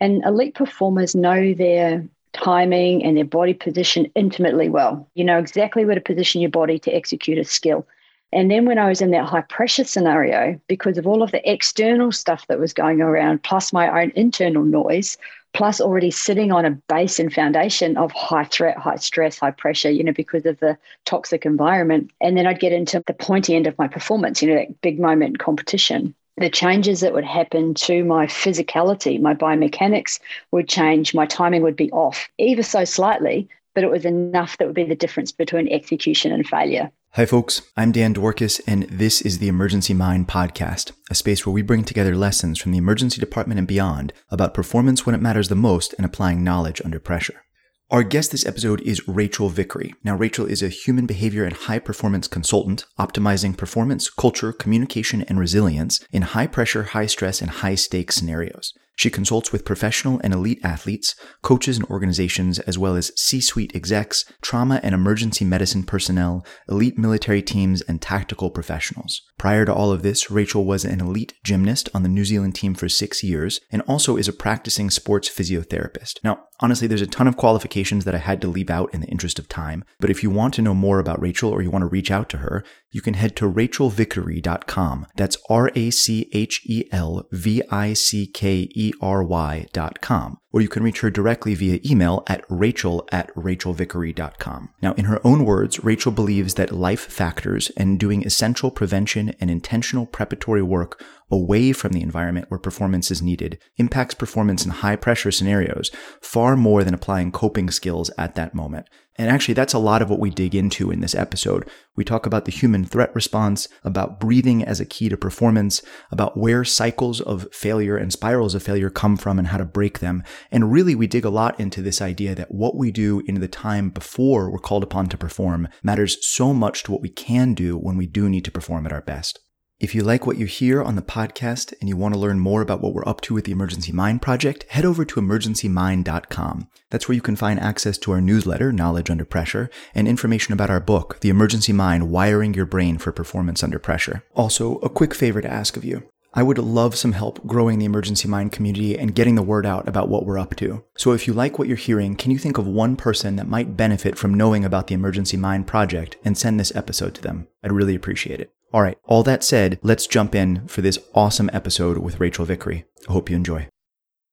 And elite performers know their timing and their body position intimately well. You know exactly where to position your body to execute a skill. And then when I was in that high pressure scenario, because of all of the external stuff that was going around, plus my own internal noise, plus already sitting on a base and foundation of high threat, high stress, high pressure, you know, because of the toxic environment. And then I'd get into the pointy end of my performance, you know, that big moment competition. The changes that would happen to my physicality, my biomechanics would change, my timing would be off, even so slightly, but it was enough that would be the difference between execution and failure. Hi, folks. I'm Dan Dworkis, and this is the Emergency Mind Podcast, a space where we bring together lessons from the emergency department and beyond about performance when it matters the most and applying knowledge under pressure. Our guest this episode is Rachel Vickery. Now, Rachel is a human behavior and high performance consultant, optimizing performance, culture, communication, and resilience in high pressure, high stress, and high stakes scenarios. She consults with professional and elite athletes, coaches and organizations, as well as C suite execs, trauma and emergency medicine personnel, elite military teams, and tactical professionals. Prior to all of this, Rachel was an elite gymnast on the New Zealand team for six years and also is a practicing sports physiotherapist. Now, honestly, there's a ton of qualifications that I had to leave out in the interest of time, but if you want to know more about Rachel or you want to reach out to her, you can head to rachelvickery.com. That's R A C H E L V I C K E R Y.com. Or you can reach her directly via email at rachel at rachelvickery.com. Now, in her own words, Rachel believes that life factors and doing essential prevention and intentional preparatory work away from the environment where performance is needed impacts performance in high pressure scenarios far more than applying coping skills at that moment. And actually, that's a lot of what we dig into in this episode. We talk about the human threat response, about breathing as a key to performance, about where cycles of failure and spirals of failure come from and how to break them. And really, we dig a lot into this idea that what we do in the time before we're called upon to perform matters so much to what we can do when we do need to perform at our best. If you like what you hear on the podcast and you want to learn more about what we're up to with the Emergency Mind Project, head over to emergencymind.com. That's where you can find access to our newsletter, Knowledge Under Pressure, and information about our book, The Emergency Mind Wiring Your Brain for Performance Under Pressure. Also, a quick favor to ask of you. I would love some help growing the Emergency Mind community and getting the word out about what we're up to. So if you like what you're hearing, can you think of one person that might benefit from knowing about the Emergency Mind Project and send this episode to them? I'd really appreciate it. All right, all that said, let's jump in for this awesome episode with Rachel Vickery. I hope you enjoy.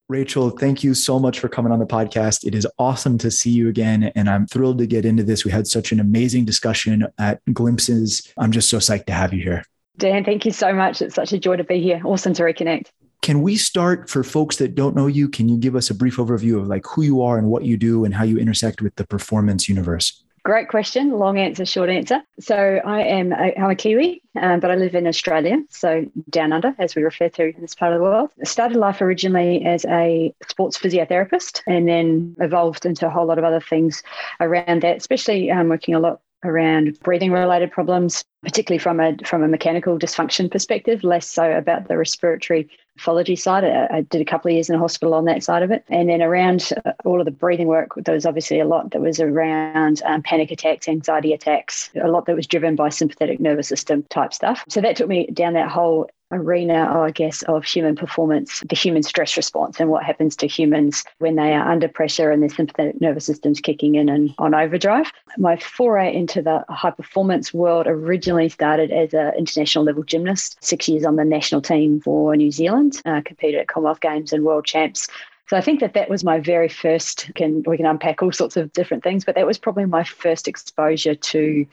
Rachel, thank you so much for coming on the podcast. It is awesome to see you again. And I'm thrilled to get into this. We had such an amazing discussion at Glimpses. I'm just so psyched to have you here. Dan, thank you so much. It's such a joy to be here. Awesome to reconnect. Can we start for folks that don't know you? Can you give us a brief overview of like who you are and what you do and how you intersect with the performance universe? Great question. Long answer, short answer. So I am a, I'm a Kiwi, um, but I live in Australia, so down under, as we refer to in this part of the world. I started life originally as a sports physiotherapist, and then evolved into a whole lot of other things around that, especially um, working a lot around breathing related problems, particularly from a from a mechanical dysfunction perspective, less so about the respiratory pathology side. I, I, did a couple of years in a hospital on that side of it. And then around uh, all of the breathing work, there was obviously a lot that was around um, panic attacks, anxiety attacks, a lot that was driven by sympathetic nervous system type stuff. So that took me down that whole arena, I guess, of human performance, the human stress response, and what happens to humans when they are under pressure and their sympathetic nervous system's kicking in and on overdrive. My foray into the high performance world originally started as an international level gymnast, six years on the national team for New Zealand, uh, competed at Commonwealth Games and World Champs. So I think that that was my very first. Can we can unpack all sorts of different things, but that was probably my first exposure to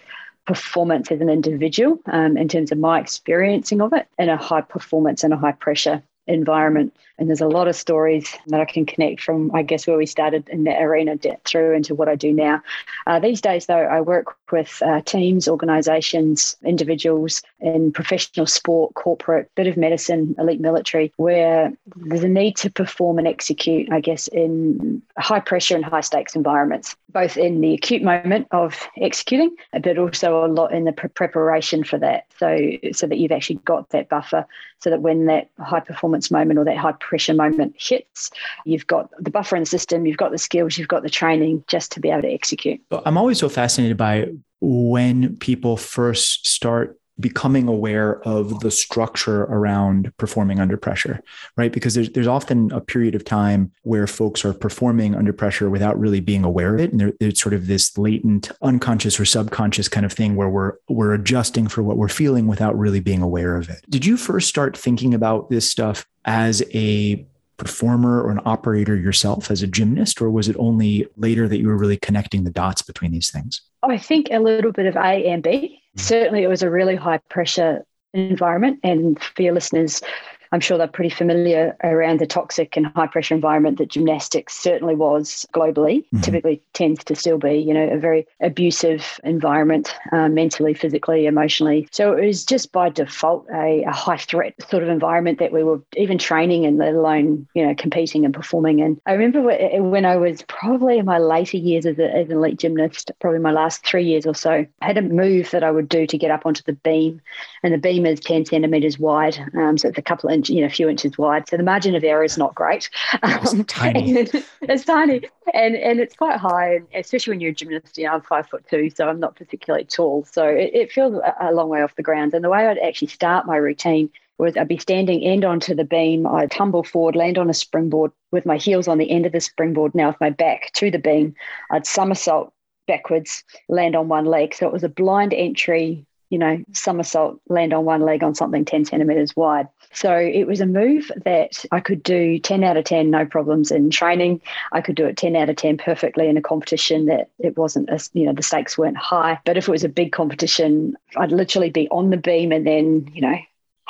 performance as an individual um, in terms of my experiencing of it in a high performance and a high pressure environment. And there's a lot of stories that I can connect from, I guess, where we started in that arena through into what I do now. Uh, these days, though, I work with uh, teams, organizations, individuals in professional sport, corporate, bit of medicine, elite military, where there's a need to perform and execute, I guess, in high pressure and high stakes environments, both in the acute moment of executing, but also a lot in the pre- preparation for that. So, so that you've actually got that buffer so that when that high performance moment or that high pressure moment hits, you've got the buffer in the system, you've got the skills, you've got the training just to be able to execute. I'm always so fascinated by when people first start becoming aware of the structure around performing under pressure, right? Because there's there's often a period of time where folks are performing under pressure without really being aware of it, and there's sort of this latent, unconscious or subconscious kind of thing where we're we're adjusting for what we're feeling without really being aware of it. Did you first start thinking about this stuff as a performer or an operator yourself as a gymnast, or was it only later that you were really connecting the dots between these things? Oh, I think a little bit of A and B. Certainly, it was a really high pressure environment, and for your listeners, I'm sure they're pretty familiar around the toxic and high pressure environment that gymnastics certainly was globally, mm-hmm. typically tends to still be, you know, a very abusive environment, uh, mentally, physically, emotionally. So it was just by default a, a, high threat sort of environment that we were even training and let alone, you know, competing and performing. And I remember when I was probably in my later years as, a, as an elite gymnast, probably my last three years or so, I had a move that I would do to get up onto the beam. And the beam is 10 centimeters wide. Um, so it's a couple of inch, you know, a few inches wide. So the margin of error is not great. It's um, tiny. it's tiny, and and it's quite high, and especially when you're a gymnast. You know, I'm five foot two, so I'm not particularly tall. So it, it feels a, a long way off the ground. And the way I'd actually start my routine was I'd be standing end onto the beam. I'd tumble forward, land on a springboard with my heels on the end of the springboard. Now with my back to the beam, I'd somersault backwards, land on one leg. So it was a blind entry you know, somersault, land on one leg on something 10 centimeters wide. So it was a move that I could do 10 out of 10, no problems in training. I could do it 10 out of 10 perfectly in a competition that it wasn't, a, you know, the stakes weren't high. But if it was a big competition, I'd literally be on the beam and then, you know,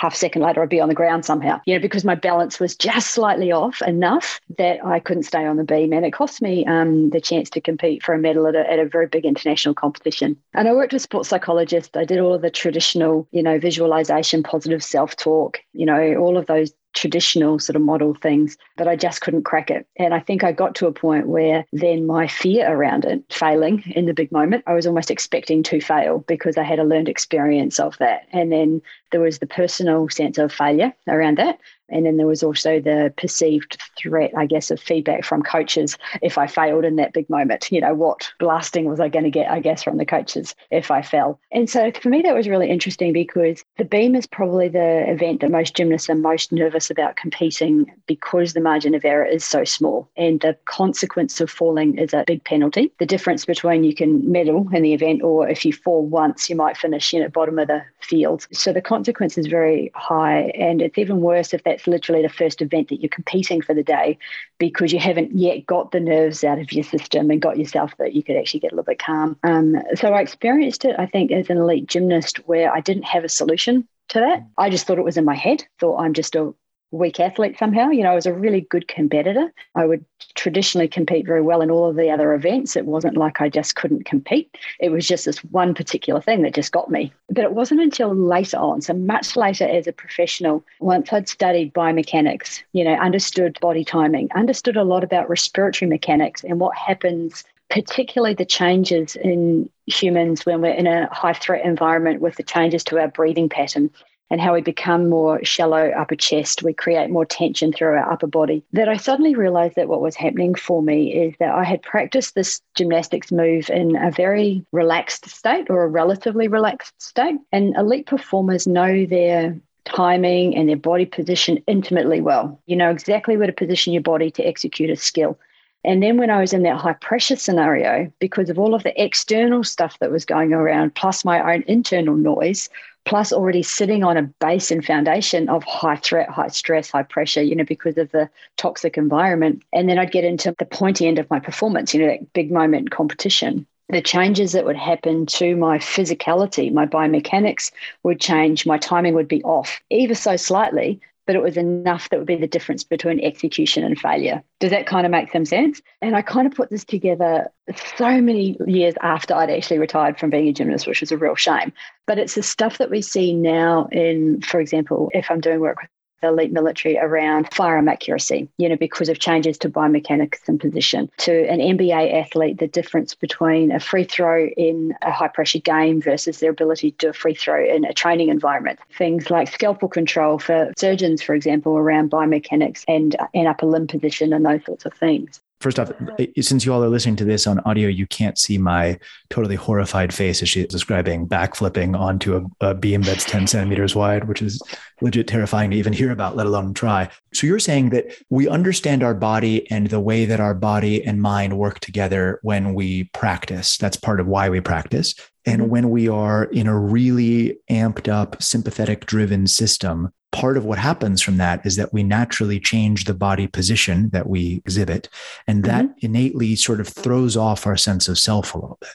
half second later I'd be on the ground somehow, you know, because my balance was just slightly off enough that I couldn't stay on the beam. And it cost me um, the chance to compete for a medal at a, at a very big international competition. And I worked with sports psychologists. I did all of the traditional, you know, visualization, positive self talk, you know, all of those traditional sort of model things, but I just couldn't crack it. And I think I got to a point where then my fear around it failing in the big moment, I was almost expecting to fail because I had a learned experience of that. And then there was the personal sense of failure around that. And then there was also the perceived threat, I guess, of feedback from coaches if I failed in that big moment. You know, what blasting was I going to get, I guess, from the coaches if I fell? And so for me, that was really interesting because the beam is probably the event that most gymnasts are most nervous about competing because the margin of error is so small. And the consequence of falling is a big penalty. The difference between you can medal in the event or if you fall once, you might finish in at the bottom of the field. So the consequence is very high. And it's even worse if that's literally the first event that you're competing for the day because you haven't yet got the nerves out of your system and got yourself that you could actually get a little bit calm. Um, so I experienced it, I think, as an elite gymnast where I didn't have a solution to that. I just thought it was in my head, thought I'm just a weak athlete somehow. You know, I was a really good competitor. I would traditionally compete very well in all of the other events. It wasn't like I just couldn't compete. It was just this one particular thing that just got me. But it wasn't until later on, so much later as a professional, once I'd studied biomechanics, you know, understood body timing, understood a lot about respiratory mechanics and what happens particularly the changes in humans when we're in a high threat environment with the changes to our breathing pattern and how we become more shallow upper chest, we create more tension through our upper body. That I suddenly realized that what was happening for me is that I had practiced this gymnastics move in a very relaxed state or a relatively relaxed state. And elite performers know their timing and their body position intimately well. You know exactly where to position your body to execute a skill. And then when I was in that high pressure scenario, because of all of the external stuff that was going around, plus my own internal noise, plus already sitting on a base and foundation of high threat, high stress, high pressure, you know, because of the toxic environment. And then I'd get into the pointy end of my performance, you know, that big moment competition. The changes that would happen to my physicality, my biomechanics would change, my timing would be off, even so slightly, but it was enough that would be the difference between execution and failure. Does that kind of make some sense? And I kind of put this together so many years after I'd actually retired from being a gymnast, which was a real shame. But it's the stuff that we see now in, for example, if I'm doing work with elite military around firearm accuracy, you know, because of changes to biomechanics and position. To an NBA athlete, the difference between a free throw in a high pressure game versus their ability to free throw in a training environment. Things like scalpel control for surgeons, for example, around biomechanics and, and upper limb position and those sorts of things. First off, since you all are listening to this on audio, you can't see my totally horrified face as she's describing backflipping onto a, a, beam that's 10 centimeters wide, which is legit terrifying to even hear about, let alone try. So you're saying that we understand our body and the way that our body and mind work together when we practice. That's part of why we practice. And mm-hmm. when we are in a really amped up, sympathetic driven system, part of what happens from that is that we naturally change the body position that we exhibit. And that mm-hmm. innately sort of throws off our sense of self a little bit.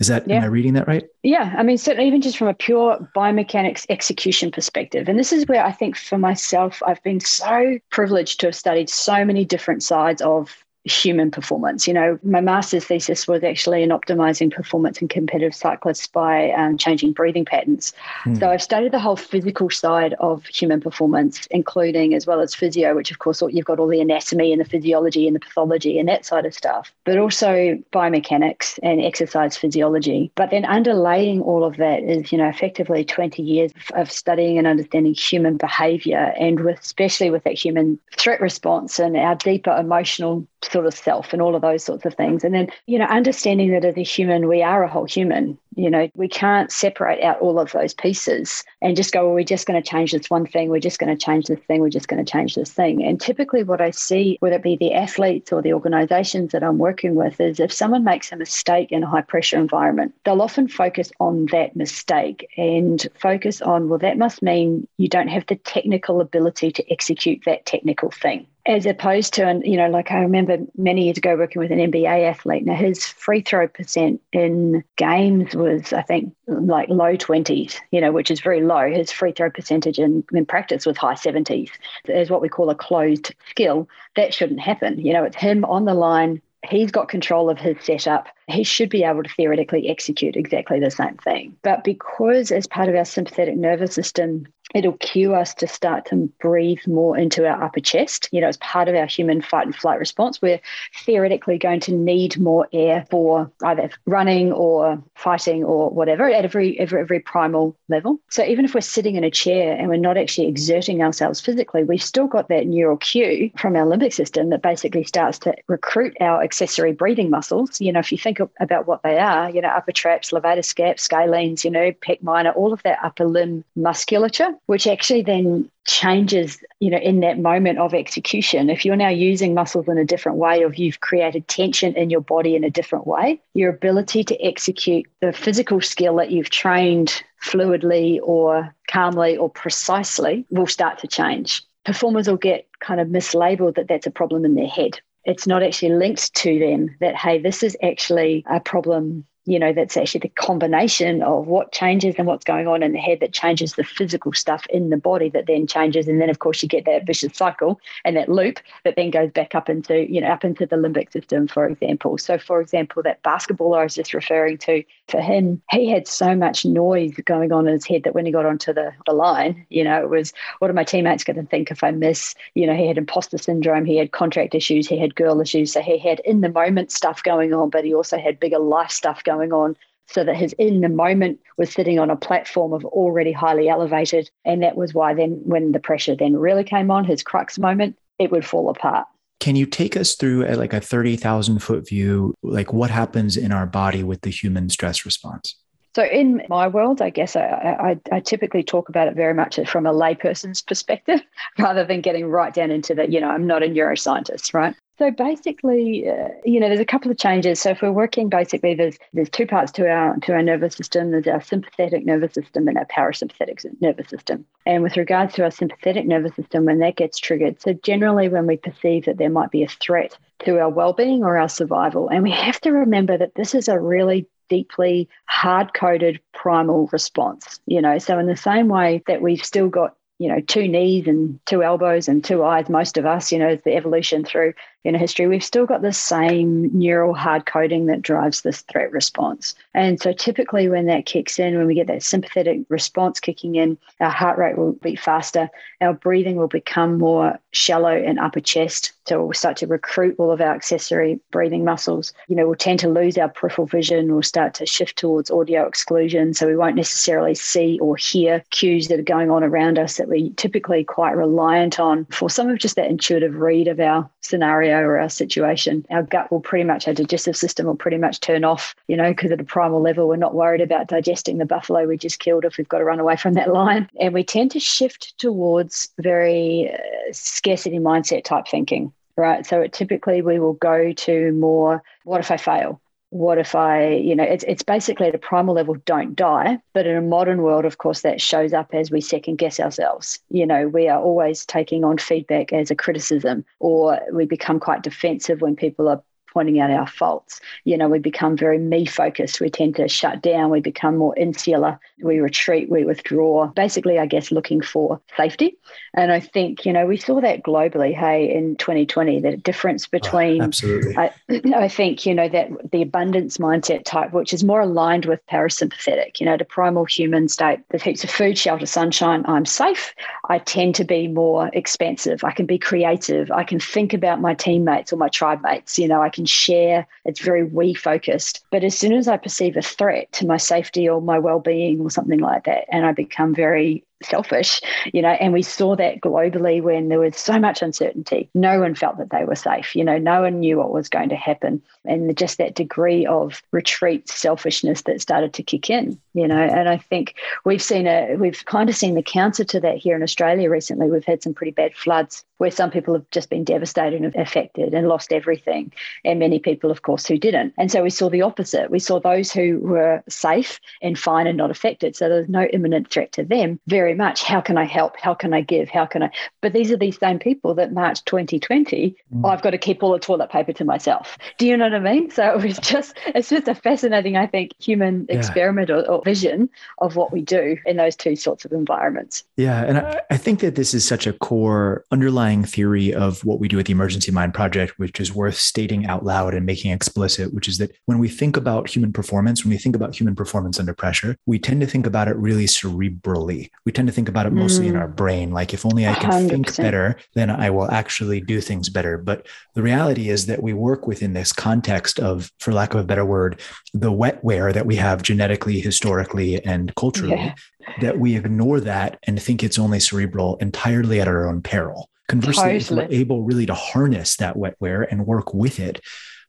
Is that, yeah. am I reading that right? Yeah. I mean, certainly even just from a pure biomechanics execution perspective. And this is where I think for myself, I've been so privileged to have studied so many different sides of human performance. You know, my master's thesis was actually in optimizing performance in competitive cyclists by um, changing breathing patterns. Mm. So I've studied the whole physical side of human performance, including as well as physio, which of course you've got all the anatomy and the physiology and the pathology and that side of stuff, but also biomechanics and exercise physiology. But then underlaying all of that is, you know, effectively 20 years of studying and understanding human behavior and with especially with that human threat response and our deeper emotional sort of self and all of those sorts of things. And then, you know, understanding that as a human, we are a whole human. You know, we can't separate out all of those pieces and just go, well, we're just going to change this one thing, we're just going to change this thing, we're just going to change this thing. And typically, what I see, whether it be the athletes or the organizations that I'm working with, is if someone makes a mistake in a high pressure environment, they'll often focus on that mistake and focus on, well, that must mean you don't have the technical ability to execute that technical thing as opposed to, and you know, like I remember many years ago working with an NBA athlete. Now his free throw percent in games was, I think, like low twenties. You know, which is very low. His free throw percentage in, in practice was high seventies. As what we call a closed skill. That shouldn't happen. You know, it's him on the line. He's got control of his setup he should be able to theoretically execute exactly the same thing. But because, as part of our sympathetic nervous system, it'll cue us to start to breathe more into our upper chest. You know, as part of our human fight and flight response, we're theoretically going to need more air for either running or fighting or whatever at every every, every primal level. So even if we're sitting in a chair and we're not actually exerting ourselves physically, we've still got that neural cue from our limbic system that basically starts to recruit our accessory breathing muscles. You know, if you think about what they are, you know, upper traps, levator scaps, scalenes, you know, pec minor, all of that upper limb musculature, which actually then changes, you know, in that moment of execution. If you're now using muscles in a different way, or you've created tension in your body in a different way, your ability to execute the physical skill that you've trained fluidly or calmly or precisely will start to change. Performers will get kind of mislabeled that that's a problem in their head it's not actually linked to them that, hey, this is actually a problem you know, that's actually the combination of what changes and what's going on in the head that changes the physical stuff in the body that then changes. And then, of course, you get that vicious cycle and that loop that then goes back up into, you know, up into the limbic system, for example. So, for example, that basketballer I was just referring to, for him, he had so much noise going on in his head that when he got onto the, the line, you know, it was, what are my teammates going to think if I miss? You know, he had imposter syndrome, he had contract issues, he had girl issues. So he had in the moment stuff going on, but he also had bigger life stuff going going on so that his in the moment was sitting on a platform of already highly elevated. And that was why then, when the pressure then really came on, his crux moment, it would fall apart. Can you take us through a, like a 30,000 foot view, like what happens in our body with the human stress response? So, in my world, I guess I, I, I, typically talk about it very much from a layperson's perspective rather than getting right down into the, you know, I'm not a neuroscientist, right? So basically, uh, you know, there's a couple of changes. So if we're working, basically, there's there's two parts to our to our nervous system. There's our sympathetic nervous system and our parasympathetic nervous system. And with regards to our sympathetic nervous system, when that gets triggered, so generally when we perceive that there might be a threat to our well-being or our survival, and we have to remember that this is a really deeply hard-coded primal response. You know, so in the same way that we've still got you know, two knees and two elbows and two eyes, most of us, you know, the evolution through in history, we've still got the same neural hard coding that drives this threat response. And so typically when that kicks in, when we get that sympathetic response kicking in, our heart rate will beat faster, our breathing will become more shallow and upper chest. So we'll start to recruit all of our accessory breathing muscles. You know, we'll tend to lose our peripheral vision, we'll start to shift towards audio exclusion. So we won't necessarily see or hear cues that are going on around us that we're typically quite reliant on for some of just that intuitive read of our scenario or our situation, our gut will pretty much, our digestive system will pretty much turn off, you know, because at a primal level, we're not worried about digesting the buffalo we just killed if we've got to run away from that lion. And we tend to shift towards very uh, scarcity mindset type thinking right? So it, typically we will go to more, what if I fail? What if I, you know, it's it's basically at a primal level, don't die. But in a modern world, of course, that shows up as we second guess ourselves. You know, we are always taking on feedback as a criticism, or we become quite defensive when people are pointing out our faults. You know, we become very me focused. We tend to shut down. We become more insular. We retreat. We withdraw. Basically, I guess looking for safety. And I think you know we saw that globally. Hey, in 2020, the difference oh, between oh, absolutely. I, I think you know that the abundance mindset type, which is more aligned with parasympathetic. You know, the primal human state. There's heaps of food, shelter, sunshine. I'm safe. I tend to be more expansive. I can be creative. I can think about my teammates or my tribe mates. You know, I can share. It's very we focused. But as soon as I perceive a threat to my safety or my well being or something like that, and I become very selfish, you know, and we saw that globally when there was so much uncertainty. No one felt that they were safe, you know, no one knew what was going to happen. And just that degree of retreat, selfishness that started to kick in, you know, and I think we've seen a, we've kind of seen the counter to that here in Australia recently. We've had some pretty bad floods where some people have just been devastated and affected and lost everything. And many people, of course, who didn't. And so we saw the opposite. We saw those who were safe and fine and not affected. So there was no imminent threat to them. Very very much how can I help? How can I give? How can I? But these are these same people that March 2020, mm. I've got to keep all the toilet paper to myself. Do you know what I mean? So it was just, it's just a fascinating, I think, human yeah. experiment or, or, vision of what we do in those two sorts of environments. Yeah. And I, I think that this is such a core underlying theory of what we do at the Emergency Mind Project, which is worth stating out loud and making explicit, which is that when we think about human performance, when we think about human performance under pressure, we tend to think about it really cerebrally. We tend to think about it mostly mm. in our brain. Like, if only I can 100%. think better, then I will actually do things better. But the reality is that we work within this context of, for lack of a better word, the wetware that we have genetically, historically, and culturally, yeah. that we ignore that and think it's only cerebral entirely at our own peril. Conversely, totally. if we're able really to harness that wetware and work with it,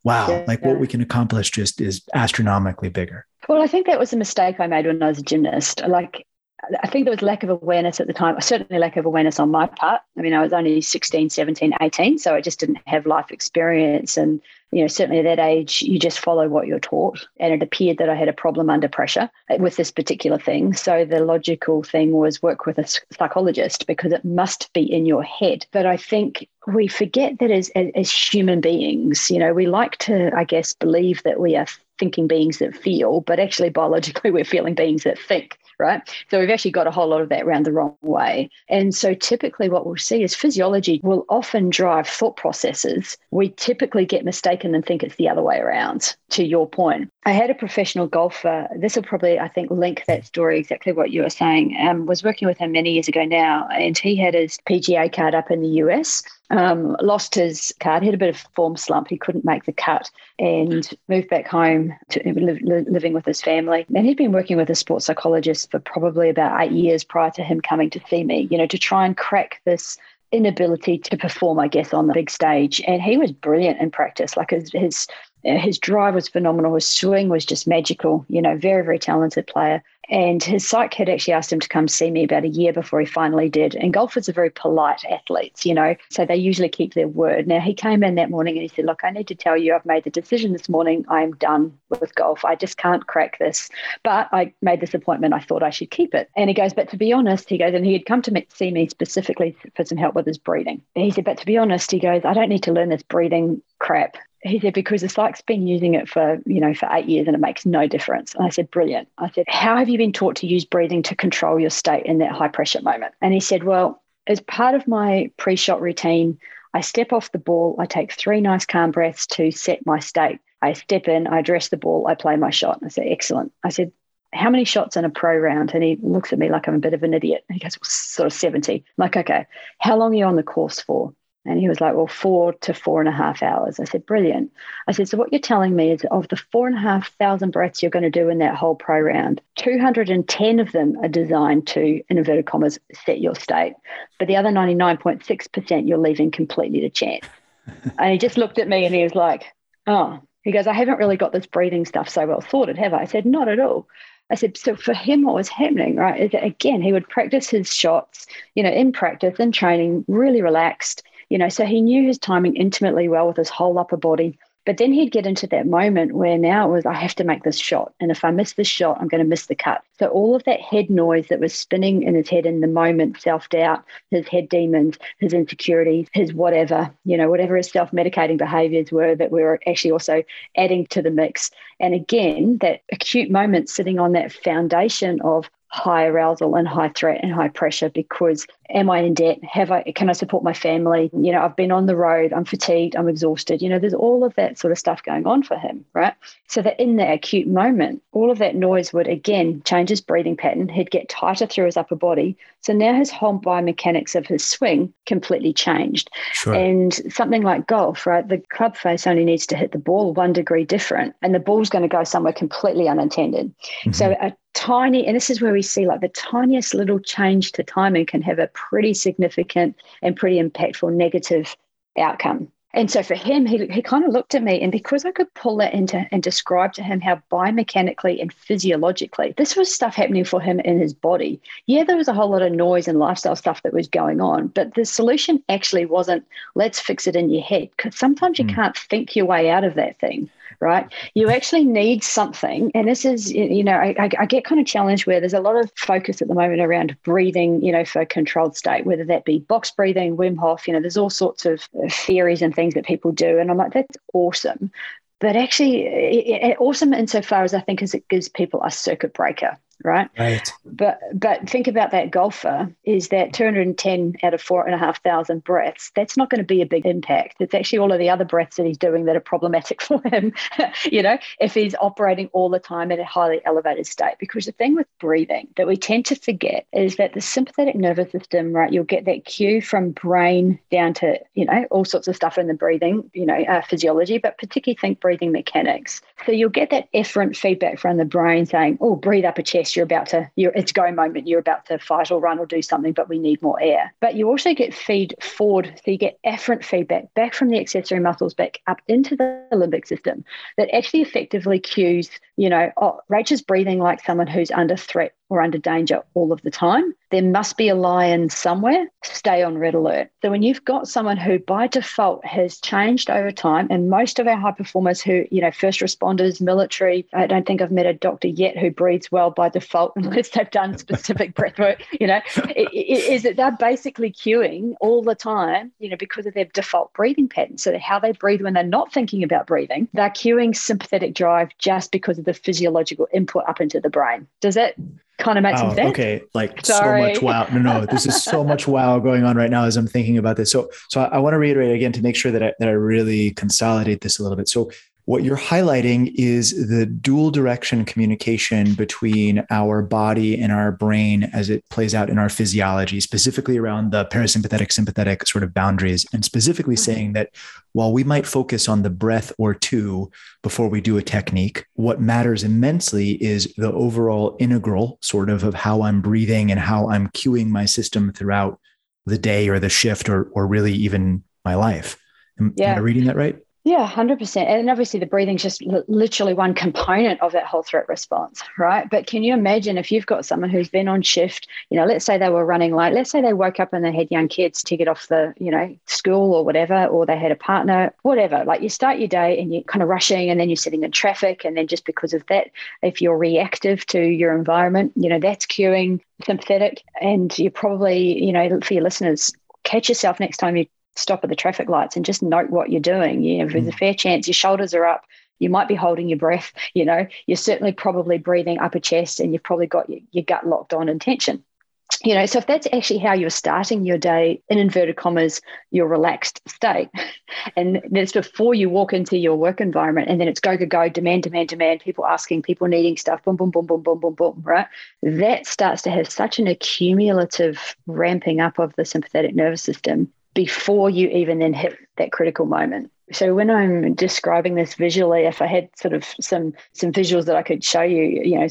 wow, yeah. like what we can accomplish just is astronomically bigger. Well, I think that was a mistake I made when I was a gymnast. Like I think there was lack of awareness at the time, certainly lack of awareness on my part. I mean, I was only 16, 17, 18, so I just didn't have life experience. And, you know, certainly at that age, you just follow what you're taught. And it appeared that I had a problem under pressure with this particular thing. So the logical thing was work with a psychologist because it must be in your head. But I think we forget that as, as, as human beings, you know, we like to, I guess, believe that we are thinking beings that feel, but actually biologically we're feeling beings that think right? So we've actually got a whole lot of that around the wrong way. And so typically what we'll see is physiology will often drive thought processes. We typically get mistaken and think it's the other way around, to your point. I had a professional golfer. This will probably, I think, link that story exactly what you were saying. Um, was working with him many years ago now, and he had his PGA card up in the US um, lost his card, had a bit of form slump. He couldn't make the cut and moved back home to living with his family. And he'd been working with a sports psychologist for probably about eight years prior to him coming to see me, you know, to try and crack this inability to perform, I guess, on the big stage. And he was brilliant in practice. Like his, his his drive was phenomenal. His swing was just magical. You know, very, very talented player. And his psych had actually asked him to come see me about a year before he finally did. And golfers are very polite athletes, you know, so they usually keep their word. Now, he came in that morning and he said, Look, I need to tell you, I've made the decision this morning. I am done with golf. I just can't crack this. But I made this appointment. I thought I should keep it. And he goes, But to be honest, he goes, and he had come to see me specifically for some help with his breathing. He said, But to be honest, he goes, I don't need to learn this breathing crap he said because the psych's been using it for you know for eight years and it makes no difference and i said brilliant i said how have you been taught to use breathing to control your state in that high pressure moment and he said well as part of my pre-shot routine i step off the ball i take three nice calm breaths to set my state i step in i address the ball i play my shot and i said excellent i said how many shots in a pro round? And he looks at me like I'm a bit of an idiot. He goes, well, sort of 70. I'm like, okay, how long are you on the course for? And he was like, Well, four to four and a half hours. I said, Brilliant. I said, So what you're telling me is of the four and a half thousand breaths you're going to do in that whole pro round, 210 of them are designed to, in inverted commas, set your state. But the other 99.6% you're leaving completely to chance. and he just looked at me and he was like, oh, he goes, I haven't really got this breathing stuff so well sorted, have I? I said, not at all. I said, so for him, what was happening, right, is that again, he would practice his shots, you know, in practice, in training, really relaxed, you know, so he knew his timing intimately well with his whole upper body. But then he'd get into that moment where now it was, I have to make this shot. And if I miss this shot, I'm going to miss the cut. So all of that head noise that was spinning in his head in the moment, self doubt, his head demons, his insecurities, his whatever, you know, whatever his self medicating behaviors were that we were actually also adding to the mix. And again, that acute moment sitting on that foundation of high arousal and high threat and high pressure because am I in debt? Have I can I support my family? You know, I've been on the road, I'm fatigued, I'm exhausted. You know, there's all of that sort of stuff going on for him, right? So that in that acute moment, all of that noise would again change his breathing pattern. He'd get tighter through his upper body. So now his whole biomechanics of his swing completely changed. Sure. And something like golf, right? The club face only needs to hit the ball one degree different, and the ball's going to go somewhere completely unintended. Mm-hmm. So a tiny, and this is where we see like the tiniest little change to timing can have a pretty significant and pretty impactful negative outcome. And so for him, he, he kind of looked at me, and because I could pull that into and describe to him how biomechanically and physiologically this was stuff happening for him in his body. Yeah, there was a whole lot of noise and lifestyle stuff that was going on, but the solution actually wasn't let's fix it in your head because sometimes you mm. can't think your way out of that thing right? You mm-hmm. actually need something. And this is, you know, I, I, get kind of challenged where there's a lot of focus at the moment around breathing, you know, for controlled state, whether that be box breathing, Wim Hof, you know, there's all sorts of uh, theories and things that people do. And I'm like, that's awesome. But actually, it, it, awesome insofar as I think as it gives people a circuit breaker, right? Right. But but think about that golfer is that 210 out of four and a half thousand breaths. That's not going to be a big impact. It's actually all of the other breaths that he's doing that are problematic for him. you know, if he's operating all the time at a highly elevated state. Because the thing with breathing that we tend to forget is that the sympathetic nervous system, right? You'll get that cue from brain down to you know all sorts of stuff in the breathing, you know, uh, physiology, but particularly think breathing mechanics. So you'll get that efferent feedback from the brain saying, "Oh, breathe up a chest." You're about to, you're, it's go moment, you're about to fight or run or do something, but we need more air. But you also get feed forward, so you get efferent feedback back from the accessory muscles back up into the limbic system that actually effectively cues, you know, oh, Rachel's breathing like someone who's under threat or under danger all of the time. There must be a lion somewhere. Stay on red alert. So when you've got someone who by default has changed over time, and most of our high performers who, you know, first responders, military, I don't think I've met a doctor yet who breathes well by default unless they've done specific breath work, you know, is that they're basically cueing all the time, you know, because of their default breathing pattern. So how they breathe when they're not thinking about breathing, they're cueing sympathetic drive just because of the physiological input up into the brain. Does that kind of make some oh, sense. Okay, like Sorry. so much wow. No, no, this is so much wow going on right now as I'm thinking about this. So, so I, I want to reiterate again to make sure that I, that I really consolidate this a little bit. So, what you're highlighting is the dual direction communication between our body and our brain as it plays out in our physiology, specifically around the parasympathetic sympathetic sort of boundaries, and specifically mm-hmm. saying that while we might focus on the breath or two before we do a technique, what matters immensely is the overall integral sort of of how I'm breathing and how I'm cueing my system throughout the day or the shift or, or really even my life. Am, yeah. am I reading that right? Yeah, 100%. And obviously, the breathing is just literally one component of that whole threat response, right? But can you imagine if you've got someone who's been on shift, you know, let's say they were running late, let's say they woke up and they had young kids to get off the, you know, school or whatever, or they had a partner, whatever. Like you start your day and you're kind of rushing and then you're sitting in traffic. And then just because of that, if you're reactive to your environment, you know, that's cueing sympathetic. And you're probably, you know, for your listeners, catch yourself next time you stop at the traffic lights and just note what you're doing. You know, there's a mm. fair chance your shoulders are up, you might be holding your breath, you know, you're certainly probably breathing upper chest and you've probably got your, your gut locked on in tension. You know, so if that's actually how you're starting your day, in inverted commas, your relaxed state, and that's before you walk into your work environment, and then it's go, go, go, demand, demand, demand, people asking, people needing stuff, boom, boom, boom, boom, boom, boom, boom, right? That starts to have such an accumulative ramping up of the sympathetic nervous system before you even then hit that critical moment. So when I'm describing this visually, if I had sort of some some visuals that I could show you, you know,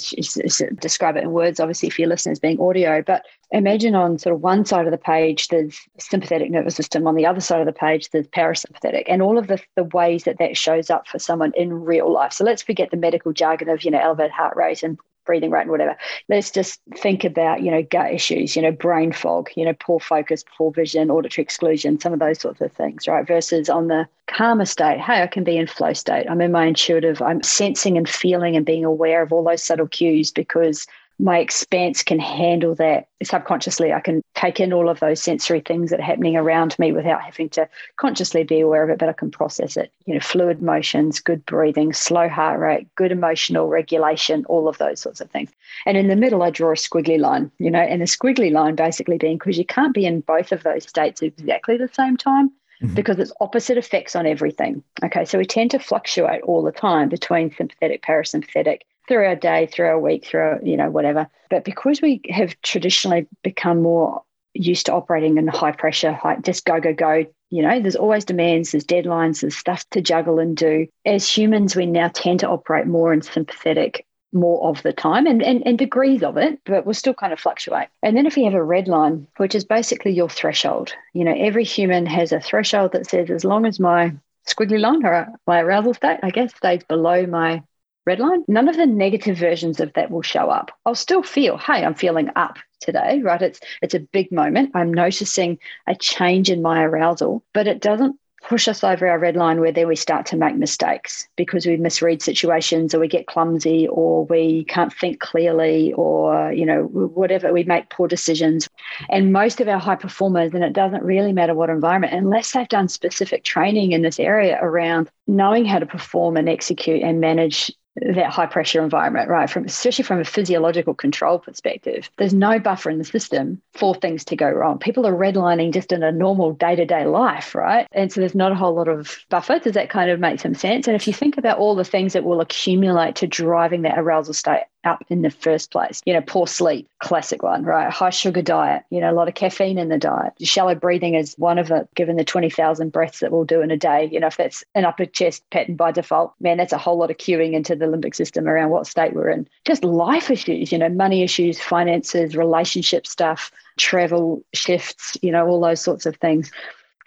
describe it in words, obviously for your listeners being audio, but imagine on sort of one side of the page there's sympathetic nervous system, on the other side of the page there's parasympathetic, and all of the, the ways that that shows up for someone in real life. So let's forget the medical jargon of you know elevated heart rate and breathing rate and whatever. Let's just think about, you know, gut issues, you know, brain fog, you know, poor focus, poor vision, auditory exclusion, some of those sorts of things, right? Versus on the calmer state, hey, I can be in flow state. I'm in my intuitive, I'm sensing and feeling and being aware of all those subtle cues because my expanse can handle that subconsciously. I can take in all of those sensory things that are happening around me without having to consciously be aware of it, but I can process it. You know, fluid motions, good breathing, slow heart rate, good emotional regulation, all of those sorts of things. And in the middle, I draw a squiggly line, you know, and the squiggly line basically being because you can't be in both of those states at exactly the same time. Mm-hmm. Because it's opposite effects on everything. Okay, so we tend to fluctuate all the time between sympathetic, parasympathetic, through our day, through our week, through our, you know, whatever. But because we have traditionally become more used to operating in high pressure, high, just go, go, go, you know, there's always demands, there's deadlines, there's stuff to juggle and do. As humans, we now tend to operate more in sympathetic more of the time and, and, and degrees of it, but we'll still kind of fluctuate. And then if you have a red line, which is basically your threshold, you know, every human has a threshold that says as long as my squiggly line or my arousal state, I guess, stays below my red line, none of the negative versions of that will show up. I'll still feel, hey, I'm feeling up today, right? It's it's a big moment. I'm noticing a change in my arousal, but it doesn't push us over our red line where then we start to make mistakes because we misread situations or we get clumsy or we can't think clearly or you know whatever we make poor decisions and most of our high performers and it doesn't really matter what environment unless they've done specific training in this area around knowing how to perform and execute and manage that high pressure environment, right? From especially from a physiological control perspective, there's no buffer in the system for things to go wrong. People are redlining just in a normal day to day life, right? And so there's not a whole lot of buffer. Does that kind of make some sense? And if you think about all the things that will accumulate to driving that arousal state up in the first place. You know, poor sleep, classic one, right? High sugar diet, you know, a lot of caffeine in the diet. Shallow breathing is one of it, given the 20,000 breaths that we'll do in a day. You know, if that's an upper chest pattern by default, man, that's a whole lot of cueing into the limbic system around what state we're in. Just life issues, you know, money issues, finances, relationship stuff, travel shifts, you know, all those sorts of things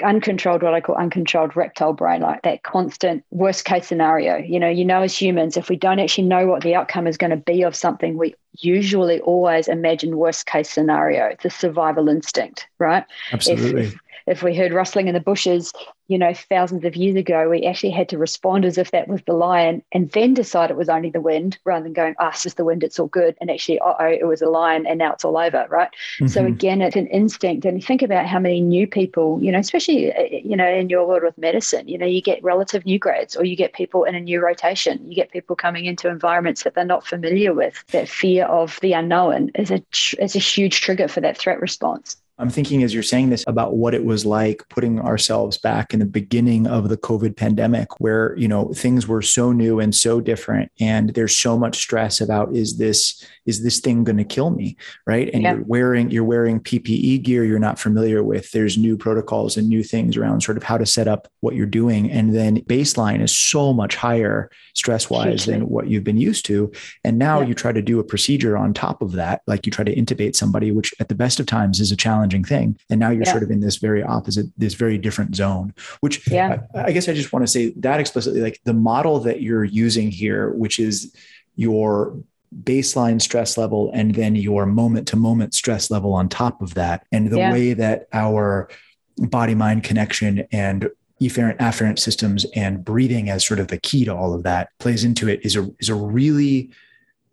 uncontrolled, what I call uncontrolled reptile brain, like that constant worst case scenario. You know, you know, as humans, if we don't actually know what the outcome is going to be of something, we usually always imagine worst case scenario. A survival instinct, right? Absolutely. If, if we heard rustling in the bushes, you know, thousands of years ago, we actually had to respond as if that was the lion and then decide it was only the wind rather than going, ah, oh, it's just the wind, it's all good. And actually, oh, it was a lion and now it's all over, right? Mm-hmm. So again, it's an instinct. And think about how many new people, you know, especially, uh, you know, in your world with medicine, you know, you get relative new grads or you get people in a new rotation. You get people coming into environments that they're not familiar with. That fear of the unknown is a, is a huge trigger for that threat response. I'm thinking as you're saying this about what it was like putting ourselves back in the beginning of the COVID pandemic, where, you know, things were so new and so different. And there's so much stress about is this, is this thing going to kill me? Right. And yeah. you're wearing, you're wearing PPE gear you're not familiar with. There's new protocols and new things around sort of how to set up what you're doing. And then baseline is so much higher stress wise than what you've been used to. And now yeah. you try to do a procedure on top of that, like you try to intubate somebody, which at the best of times is a challenge challenging thing. And now you're yeah. sort of in this very opposite, this very different zone, which yeah. I, I guess I just want to say that explicitly, like the model that you're using here, which is your baseline stress level and then your moment to moment stress level on top of that and the yeah. way that our body mind connection and efferent afferent systems and breathing as sort of the key to all of that plays into it is a is a really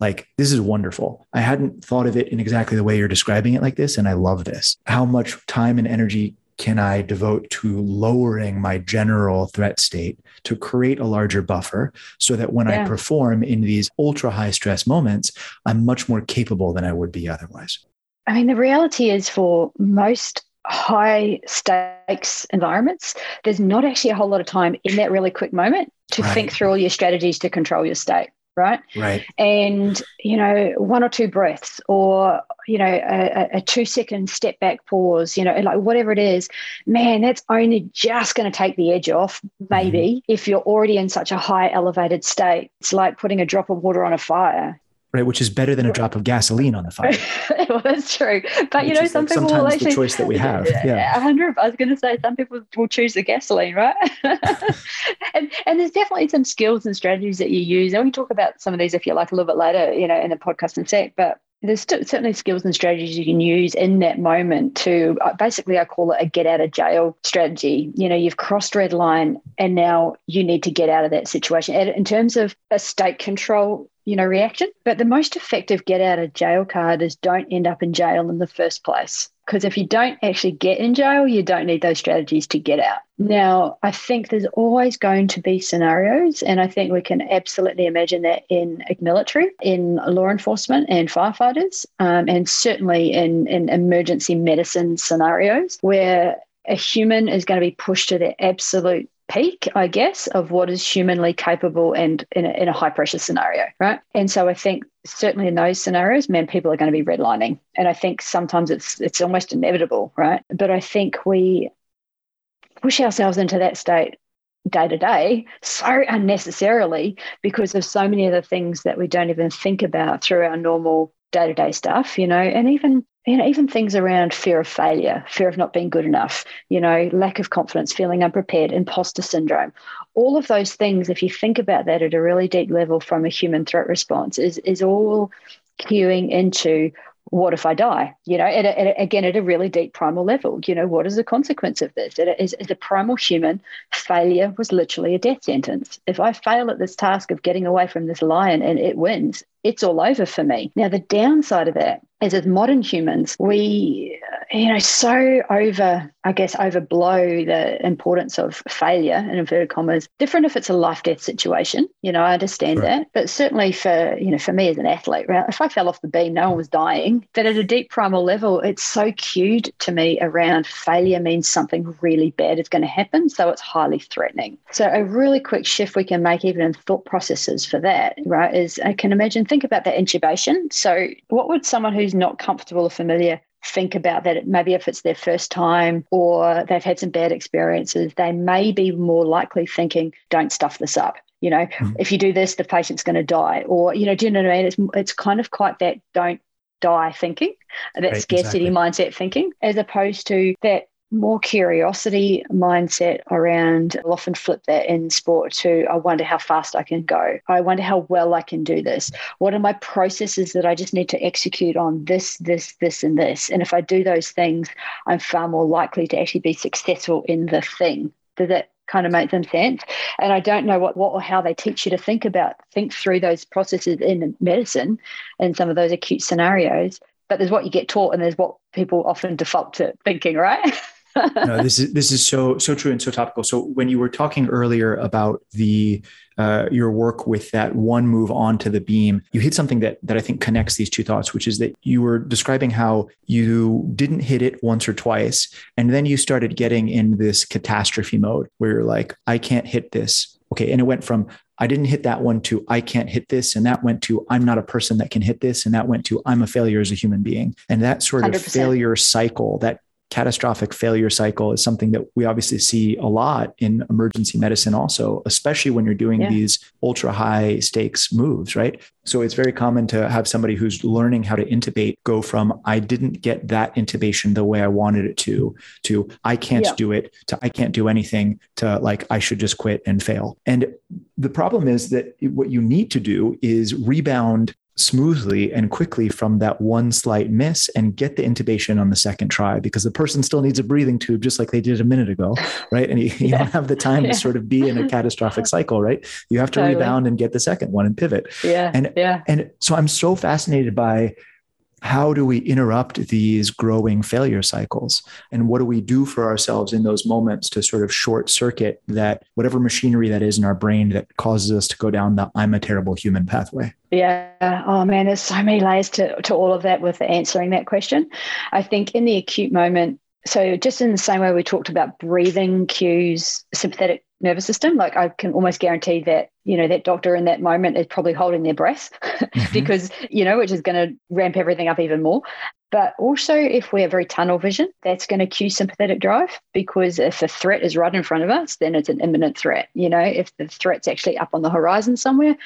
like this is wonderful. I hadn't thought of it in exactly the way you're describing it like this. And I love this. How much time and energy can I devote to lowering my general threat state to create a larger buffer so that when yeah. I perform in these ultra high stress moments, I'm much more capable than I would be otherwise? I mean, the reality is for most high stakes environments, there's not actually a whole lot of time in that really quick moment to right. think through all your strategies to control your state right? Right. And, you know, one or two breaths or, you know, a, a two second step back pause, you know, like whatever it is, man, that's only just going to take the edge off, maybe, mm-hmm. if you're already in such a high elevated state. It's like putting a drop of water on a fire right? Which is better than a drop of gasoline on the fire. well, that's true. But Which you know, some like people will actually the choice that we have. Yeah, hundred. I was going to say some people will choose the gasoline, right? and and there's definitely some skills and strategies that you use. And we talk about some of these if you like a little bit later, you know, in the podcast and sec. But there's certainly skills and strategies you can use in that moment to uh, basically i call it a get out of jail strategy you know you've crossed red line and now you need to get out of that situation in terms of a state control you know, reaction. But the most effective get out of jail card is don't end up in jail in the first place. Because if you don't actually get in jail, you don't need those strategies to get out. Now, I think there's always going to be scenarios, and I think we can absolutely imagine that in military, in law enforcement and firefighters, um, and certainly in, in emergency medicine scenarios where a human is going to be pushed to their absolute peak, I guess, of what is humanly capable and in a, in a high pressure scenario, right? And so I think certainly in those scenarios, man, people are going to be redlining, and I think sometimes it's it's almost inevitable, right? But I think we push ourselves into that state day to day so unnecessarily because of so many of the things that we don't even think about through our normal day to day stuff, you know, and even you know, even things around fear of failure, fear of not being good enough, you know, lack of confidence, feeling unprepared, imposter syndrome, all of those things, if you think about that at a really deep level from a human threat response, is is all queuing into what if I die? You know, at a, at a, again, at a really deep primal level, you know, what is the consequence of this? As, as a primal human, failure was literally a death sentence. If I fail at this task of getting away from this lion and it wins, it's all over for me. Now, the downside of that is as modern humans, we, uh, you know, so over, I guess, overblow the importance of failure in inverted commas. Different if it's a life death situation, you know, I understand right. that. But certainly for, you know, for me as an athlete, right, if I fell off the beam, no one was dying. But at a deep primal level, it's so cued to me around failure means something really bad is going to happen. So it's highly threatening. So a really quick shift we can make even in thought processes for that, right, is I can imagine, think about that intubation. So what would someone who's not comfortable or familiar think about that maybe if it's their first time or they've had some bad experiences they may be more likely thinking don't stuff this up you know mm-hmm. if you do this the patient's going to die or you know do you know what i mean it's, it's kind of quite that don't die thinking that right, scarcity exactly. mindset thinking as opposed to that more curiosity mindset around I'll often flip that in sport to I wonder how fast I can go. I wonder how well I can do this. What are my processes that I just need to execute on this, this, this, and this? And if I do those things, I'm far more likely to actually be successful in the thing. Does that kind of make them sense? And I don't know what, what or how they teach you to think about, think through those processes in medicine and some of those acute scenarios. But there's what you get taught and there's what people often default to thinking, right? no, this is this is so so true and so topical. So when you were talking earlier about the uh, your work with that one move onto the beam, you hit something that that I think connects these two thoughts, which is that you were describing how you didn't hit it once or twice, and then you started getting in this catastrophe mode where you're like, I can't hit this. Okay, and it went from I didn't hit that one to I can't hit this. And that went to I'm not a person that can hit this. And that went to I'm a failure as a human being. And that sort of 100%. failure cycle, that catastrophic failure cycle is something that we obviously see a lot in emergency medicine also especially when you're doing yeah. these ultra high stakes moves right so it's very common to have somebody who's learning how to intubate go from i didn't get that intubation the way i wanted it to to i can't yeah. do it to i can't do anything to like i should just quit and fail and the problem is that what you need to do is rebound smoothly and quickly from that one slight miss and get the intubation on the second try because the person still needs a breathing tube just like they did a minute ago right and you, you yeah. don't have the time yeah. to sort of be in a catastrophic cycle right you have to totally. rebound and get the second one and pivot yeah and yeah and so i'm so fascinated by how do we interrupt these growing failure cycles? And what do we do for ourselves in those moments to sort of short circuit that whatever machinery that is in our brain that causes us to go down the i'm a terrible human pathway yeah. Oh man there's so many layers to, to all of that with answering that question. I think in the acute moment so just in the same way we talked about breathing cues sympathetic nervous system like i can almost guarantee that you know, that doctor in that moment is probably holding their breath mm-hmm. because, you know, which is going to ramp everything up even more. But also, if we have very tunnel vision, that's going to cue sympathetic drive because if a threat is right in front of us, then it's an imminent threat. You know, if the threat's actually up on the horizon somewhere,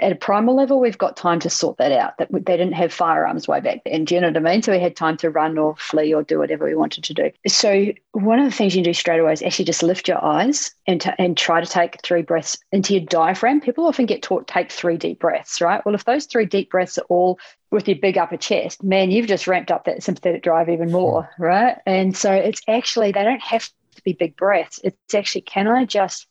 at a primal level, we've got time to sort that out. That they didn't have firearms way back then. Do you know what I mean? So we had time to run or flee or do whatever we wanted to do. So one of the things you can do straight away is actually just lift your eyes and to, and try to take three breaths into your diaphragm. People often get taught take three deep breaths, right? Well, if those three deep breaths are all with your big upper chest, man, you've just ramped up that sympathetic drive even more, right? And so it's actually they don't have to be big breaths. It's actually can I just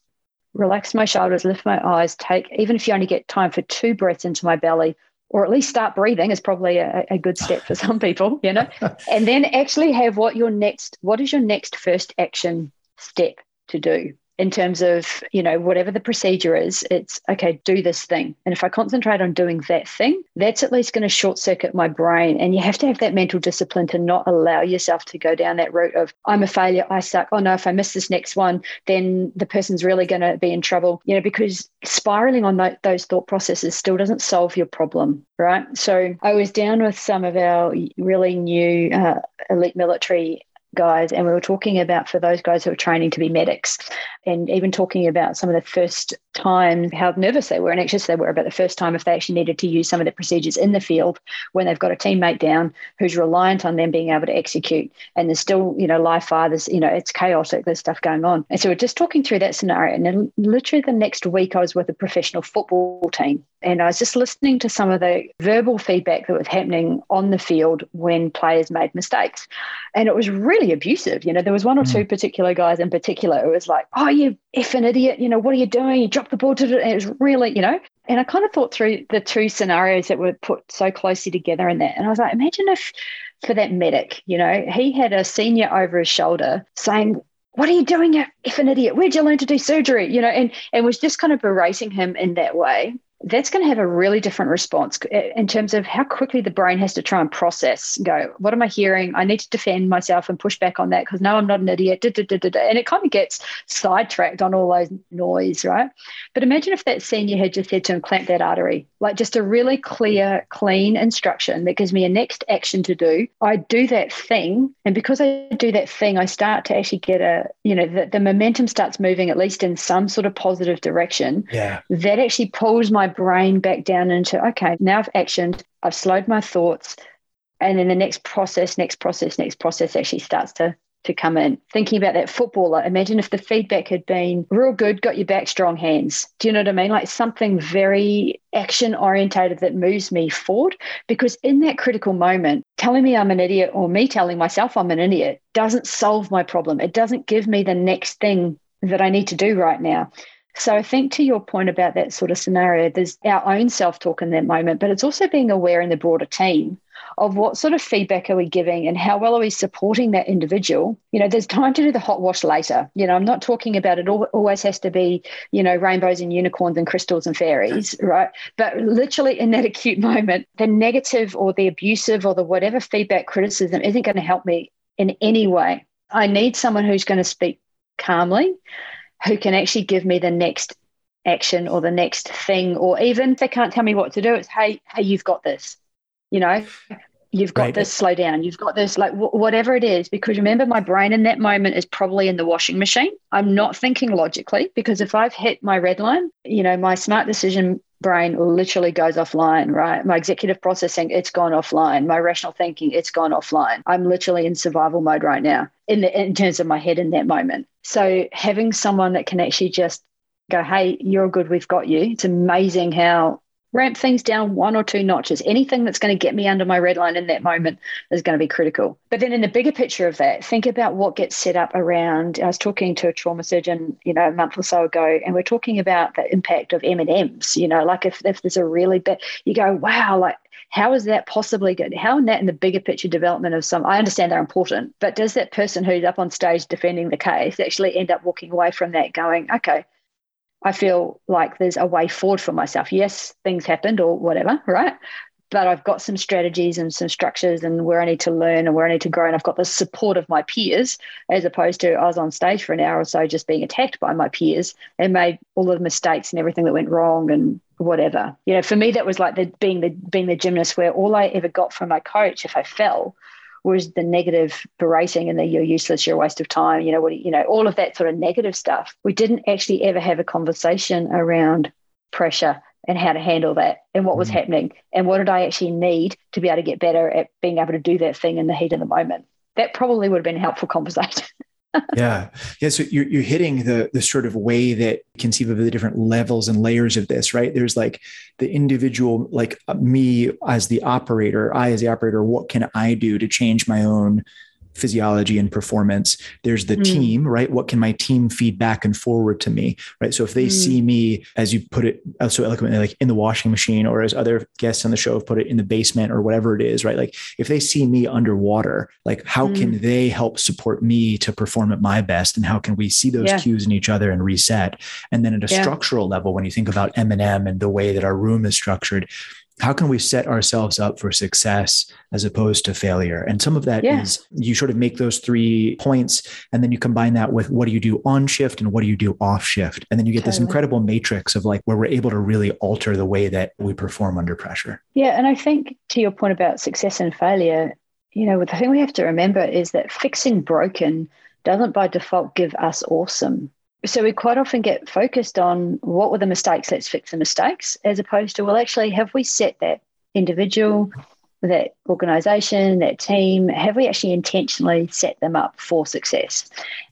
relax my shoulders, lift my eyes, take, even if you only get time for two breaths into my belly, or at least start breathing is probably a, a good step for some people, you know, and then actually have what your next, what is your next first action step to do? In terms of you know whatever the procedure is it's okay do this thing. And if i concentrate on doing that thing that's at least going to short circuit my brain. And you have to have that mental discipline to not allow yourself to go down that route of i'm a failure i suck. Oh no if i miss this next one then the person's really going to be in trouble. You know because spiraling on th- those thought processes still doesn't solve your problem right? So i was down with some of our really new uh, elite military guys and we were talking about for those guys who are training to be medics and even talking about some of the first time how nervous they were and anxious they were about the first time if they actually needed to use some of the procedures in the field when they've got a teammate down who's reliant on them being able to execute and there's still you know live fire there's you know it's chaotic there's stuff going on and so we're just talking through that scenario and then literally the next week I was with a professional football team and I was just listening to some of the verbal feedback that was happening on the field when players made mistakes. And it was really abusive. You know, there was one or mm. two particular guys in particular who was like, oh, you effing idiot, you know, what are you doing? You dropped the board. It was really, you know, and I kind of thought through the two scenarios that were put so closely together in that. And I was like, imagine if for that medic, you know, he had a senior over his shoulder saying, what are you doing, if an idiot? Where'd you learn to do surgery? You know, and, and was just kind of berating him in that way that's going to have a really different response eh, in terms of how quickly the brain has to try and process go what am i hearing? I need to defend myself and push back on that because no i'm not an idiot da, da, da, and it kind of gets sidetracked on all those noise right? But imagine if that senior had just said to him clamp that artery like just a really clear clean instruction that gives me a next action to do. I do that thing and because i do that thing i start to actually get a you know the, the momentum starts moving at least in some sort of positive direction. Yeah. That actually pulls my brain back down into okay, now I've actioned, I've slowed my thoughts, and then the next process, next process, next process actually starts to to come in. Thinking about that footballer, imagine if the feedback had been real good, got your back, strong hands. Do you know what I mean? Like something very action orientated that moves me forward. Because in that critical moment, telling me I'm an idiot or me telling myself I'm an idiot doesn't solve my problem. It doesn't give me the next thing that I need to do right now. So I think to your point about that sort of scenario, there's our own self talk in that moment, but it's also being aware in the broader team of what sort of feedback are we giving and how well are we supporting that individual. You know, there's time to do the hot wash later. You know, I'm not talking about it always has to be, you know, rainbows and unicorns and crystals and fairies, right? But literally in that acute moment, the negative or the abusive or the whatever feedback criticism isn't going to help me in any way. I need someone who's going to speak calmly who can actually give me the next action or the next thing, or even if they can't tell me what to do, it's hey, hey, you've got this. You know, you've got right. this. Slow down. You've got this. Like w- whatever it is, because remember, my brain in that moment is probably in the washing machine. I'm not thinking logically because if I've hit my red line, you know, my smart decision brain literally goes offline, right? My executive processing, it's gone offline. My rational thinking, it's gone offline. I'm literally in survival mode right now in the in terms of my head in that moment. So having someone that can actually just go, hey, you're good, we've got you. It's amazing how ramp things down one or two notches. Anything that's going to get me under my red line in that moment is going to be critical. But then in the bigger picture of that, think about what gets set up around. I was talking to a trauma surgeon, you know, a month or so ago, and we're talking about the impact of M and M's. You know, like if if there's a really bad, you go, wow, like how is that possibly good? How in that in the bigger picture development of some, I understand they're important, but does that person who's up on stage defending the case actually end up walking away from that going, okay, I feel like there's a way forward for myself. Yes, things happened or whatever, right? but I've got some strategies and some structures and where I need to learn and where I need to grow. And I've got the support of my peers, as opposed to I was on stage for an hour or so just being attacked by my peers and made all the mistakes and everything that went wrong and whatever. You know, for me that was like the being the being the gymnast where all I ever got from my coach if I fell was the negative berating and the you're useless, you're a waste of time, you know, what you know, all of that sort of negative stuff. We didn't actually ever have a conversation around pressure and how to handle that and what was mm happening and what did I actually need to be able to get better at being able to do that thing in the heat of the moment. That probably would have been a helpful conversation. yeah. Yeah. So you're, you're hitting the, the sort of way that conceive of the different levels and layers of this, right? There's like the individual, like uh, me as the operator, I as the operator, what can I do to change my own physiology and performance. There's the mm. team, right? What can my team feed back and forward to me, right? So if they mm. see me, as you put it uh, so eloquently, like in the washing machine, or as other guests on the show have put it in the basement or whatever it is, right? Like if they see me underwater, like how mm. can they help support me to perform at my best? And how can we see those yeah. cues in each other and reset? And then at a yeah. structural level, when you think about M&M and the way that our room is structured, how can we set ourselves up for success as opposed to failure and some of that yeah. is you sort of make those three points and then you combine that with what do you do on shift and what do you do off shift and then you get totally. this incredible matrix of like where we're able to really alter the way that we perform under pressure yeah and i think to your point about success and failure you know the thing we have to remember is that fixing broken doesn't by default give us awesome so we quite often get focused on what were the mistakes, let's fix the mistakes, as opposed to, well, actually, have we set that individual, that organization, that team, have we actually intentionally set them up for success?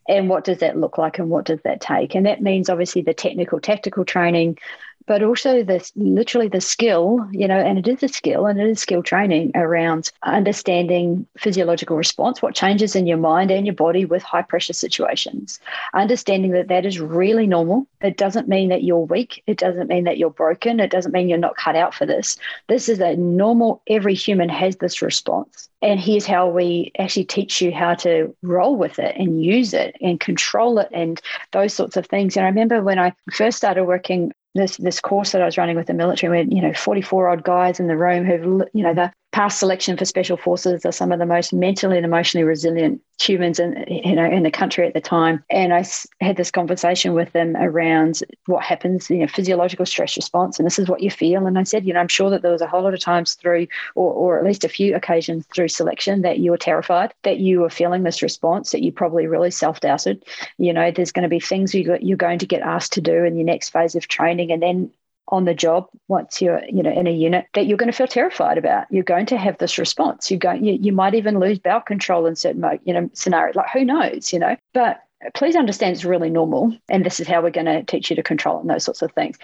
And what does that look like and what does that take? And that means obviously the technical, tactical training, but also this literally the skill, you know, and it is a skill and it is skill training around understanding physiological response, what changes in your mind and your body with high pressure situations. Understanding that that is really normal. It doesn't mean that you're weak. It doesn't mean that you're broken. It doesn't mean you're not cut out for this. This is a normal, every human has this response. And here's how we actually teach you how to roll with it and use it and control it and those sorts of things. And I remember when I first started working this this course that I was running with the military, we had, you know, 44 odd guys in the room who've, you know, the past selection for special forces are some of the most mentally and emotionally resilient humans in you know in the country at the time. And i had this conversation with them around what happens you know physiological stress response. And this is what you feel. And i said you know i'm sure that there was a whole lot of times through or, or at least a few occasions through selection that you were terrified that you were feeling this response that you probably really self-doubted. You know there's going to be things you, you're going to get asked to do in your next phase of training. And then on the job once you're you know in a unit that you're going to feel terrified about. You're going to have this response. You're going you, you might even lose bowel control in certain you know scenarios like who knows you know? But please understand it's really normal and this is how we're going to teach you to control it and those sorts of things.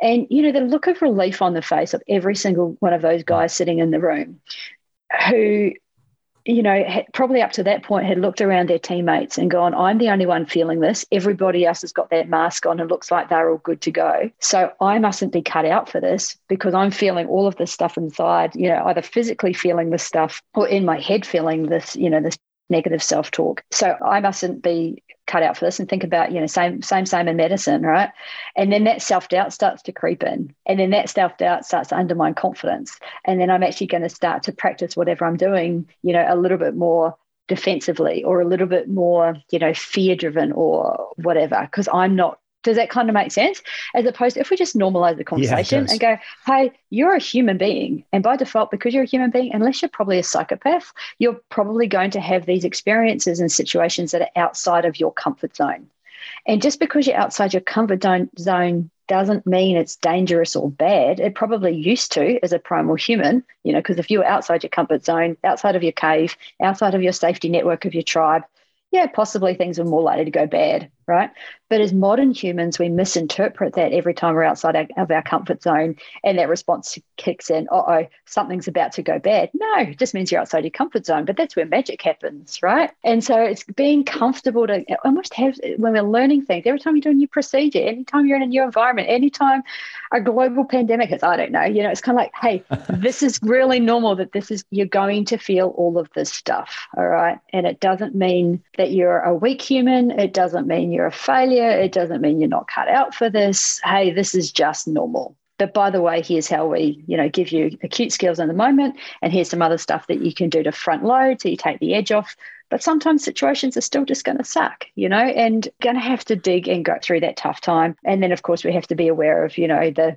And you know the look of relief on the face of every single one of those guys sitting in the room who you know, had, probably up to that point had looked around their teammates and gone, I'm the only one feeling this. Everybody else has got that mask on and looks like they're all good to go. So I mustn't be cut out for this because I'm feeling all of this stuff inside, you know, either physically feeling this stuff or in my head feeling this, you know, this negative self-talk. So I mustn't be cut out for this and think about, you know, same, same, same in medicine, right? And then that self-doubt starts to creep in. And then that self-doubt starts to undermine confidence. And then I'm actually going to start to practice whatever I'm doing, you know, a little bit more defensively or a little bit more, you know, fear driven or whatever, because I'm not does that kind of make sense? As opposed to if we just normalize the conversation yeah, and go, hey, you're a human being. And by default, because you're a human being, unless you're probably a psychopath, you're probably going to have these experiences and situations that are outside of your comfort zone. And just because you're outside your comfort zone doesn't mean it's dangerous or bad. It probably used to as a primal human, you know, because if you were outside your comfort zone, outside of your cave, outside of your safety network of your tribe, yeah, possibly things were more likely to go bad, right? But as modern humans, we misinterpret that every time we're outside our, of our comfort zone and that response kicks in, uh oh, something's about to go bad. No, it just means you're outside your comfort zone, but that's where magic happens, right? And so it's being comfortable to almost have, when we're learning things, every time you do a new procedure, anytime you're in a new environment, anytime a global pandemic is, I don't know, you know, it's kind of like, hey, this is really normal that this is, you're going to feel all of this stuff, all right? And it doesn't mean that you're a weak human, it doesn't mean you're a failure. It doesn't mean you're not cut out for this. Hey, this is just normal. But by the way, here's how we, you know, give you acute skills in the moment, and here's some other stuff that you can do to front load so you take the edge off. But sometimes situations are still just going to suck, you know, and going to have to dig and go through that tough time. And then, of course, we have to be aware of, you know, the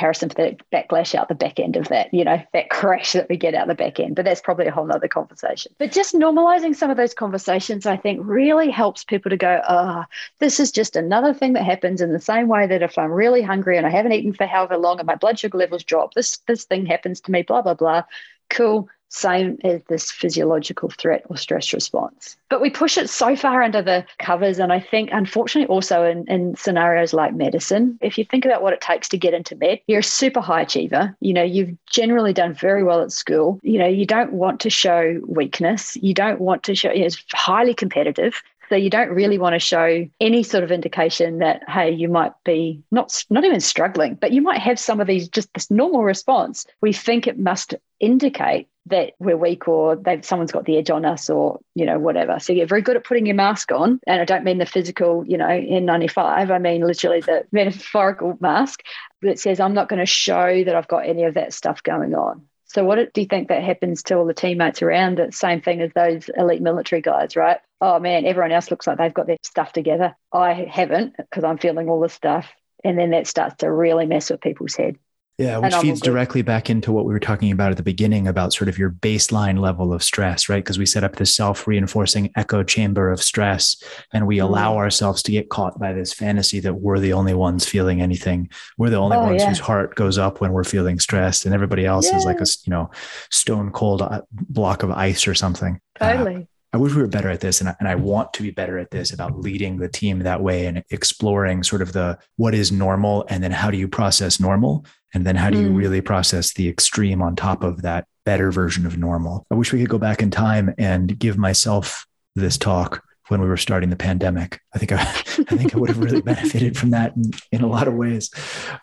parasympathetic backlash out the back end of that, you know, that crash that we get out the back end. But that's probably a whole nother conversation. But just normalizing some of those conversations, I think, really helps people to go, ah, oh, this is just another thing that happens in the same way that if I'm really hungry and I haven't eaten for however long and my blood sugar levels drop, this this thing happens to me, blah, blah, blah. Cool same as this physiological threat or stress response. But we push it so far under the covers. And I think, unfortunately, also in, in scenarios like medicine, if you think about what it takes to get into med, you're a super high achiever. You know, you've generally done very well at school. You know, you don't want to show weakness. You don't want to show, you know, it's highly competitive. So you don't really want to show any sort of indication that, hey, you might be not not even struggling, but you might have some of these just this normal response. We think it must indicate that we're weak or they've someone's got the edge on us or you know whatever. So you're very good at putting your mask on. And i don't mean the physical you know n95 i mean literally the metaphorical mask that says i'm not going to show that i've got any of that stuff going on. So what do you think that happens to all the teammates around? It same thing as those elite military guys right? Oh man everyone else looks like they've got their stuff together. I haven't because i'm feeling all this stuff. And then that starts to really mess with people's head yeah, which feeds directly back into what we were talking about at the beginning about sort of your baseline level of stress, right? Because we set up this self reinforcing echo chamber of stress and we allow mm. ourselves to get caught by this fantasy that we're the only ones feeling anything. We're the only oh, ones yeah. whose heart goes up when we're feeling stressed and everybody else yeah. is like a, you know, stone cold uh, block of ice or something. Totally. Uh, I wish we were better at this, and I, and I want to be better at this about leading the team that way and exploring sort of the what is normal, and then how do you process normal, and then how do you mm. really process the extreme on top of that better version of normal. I wish we could go back in time and give myself this talk when we were starting the pandemic. I think I, I think I would have really benefited from that in, in a lot of ways.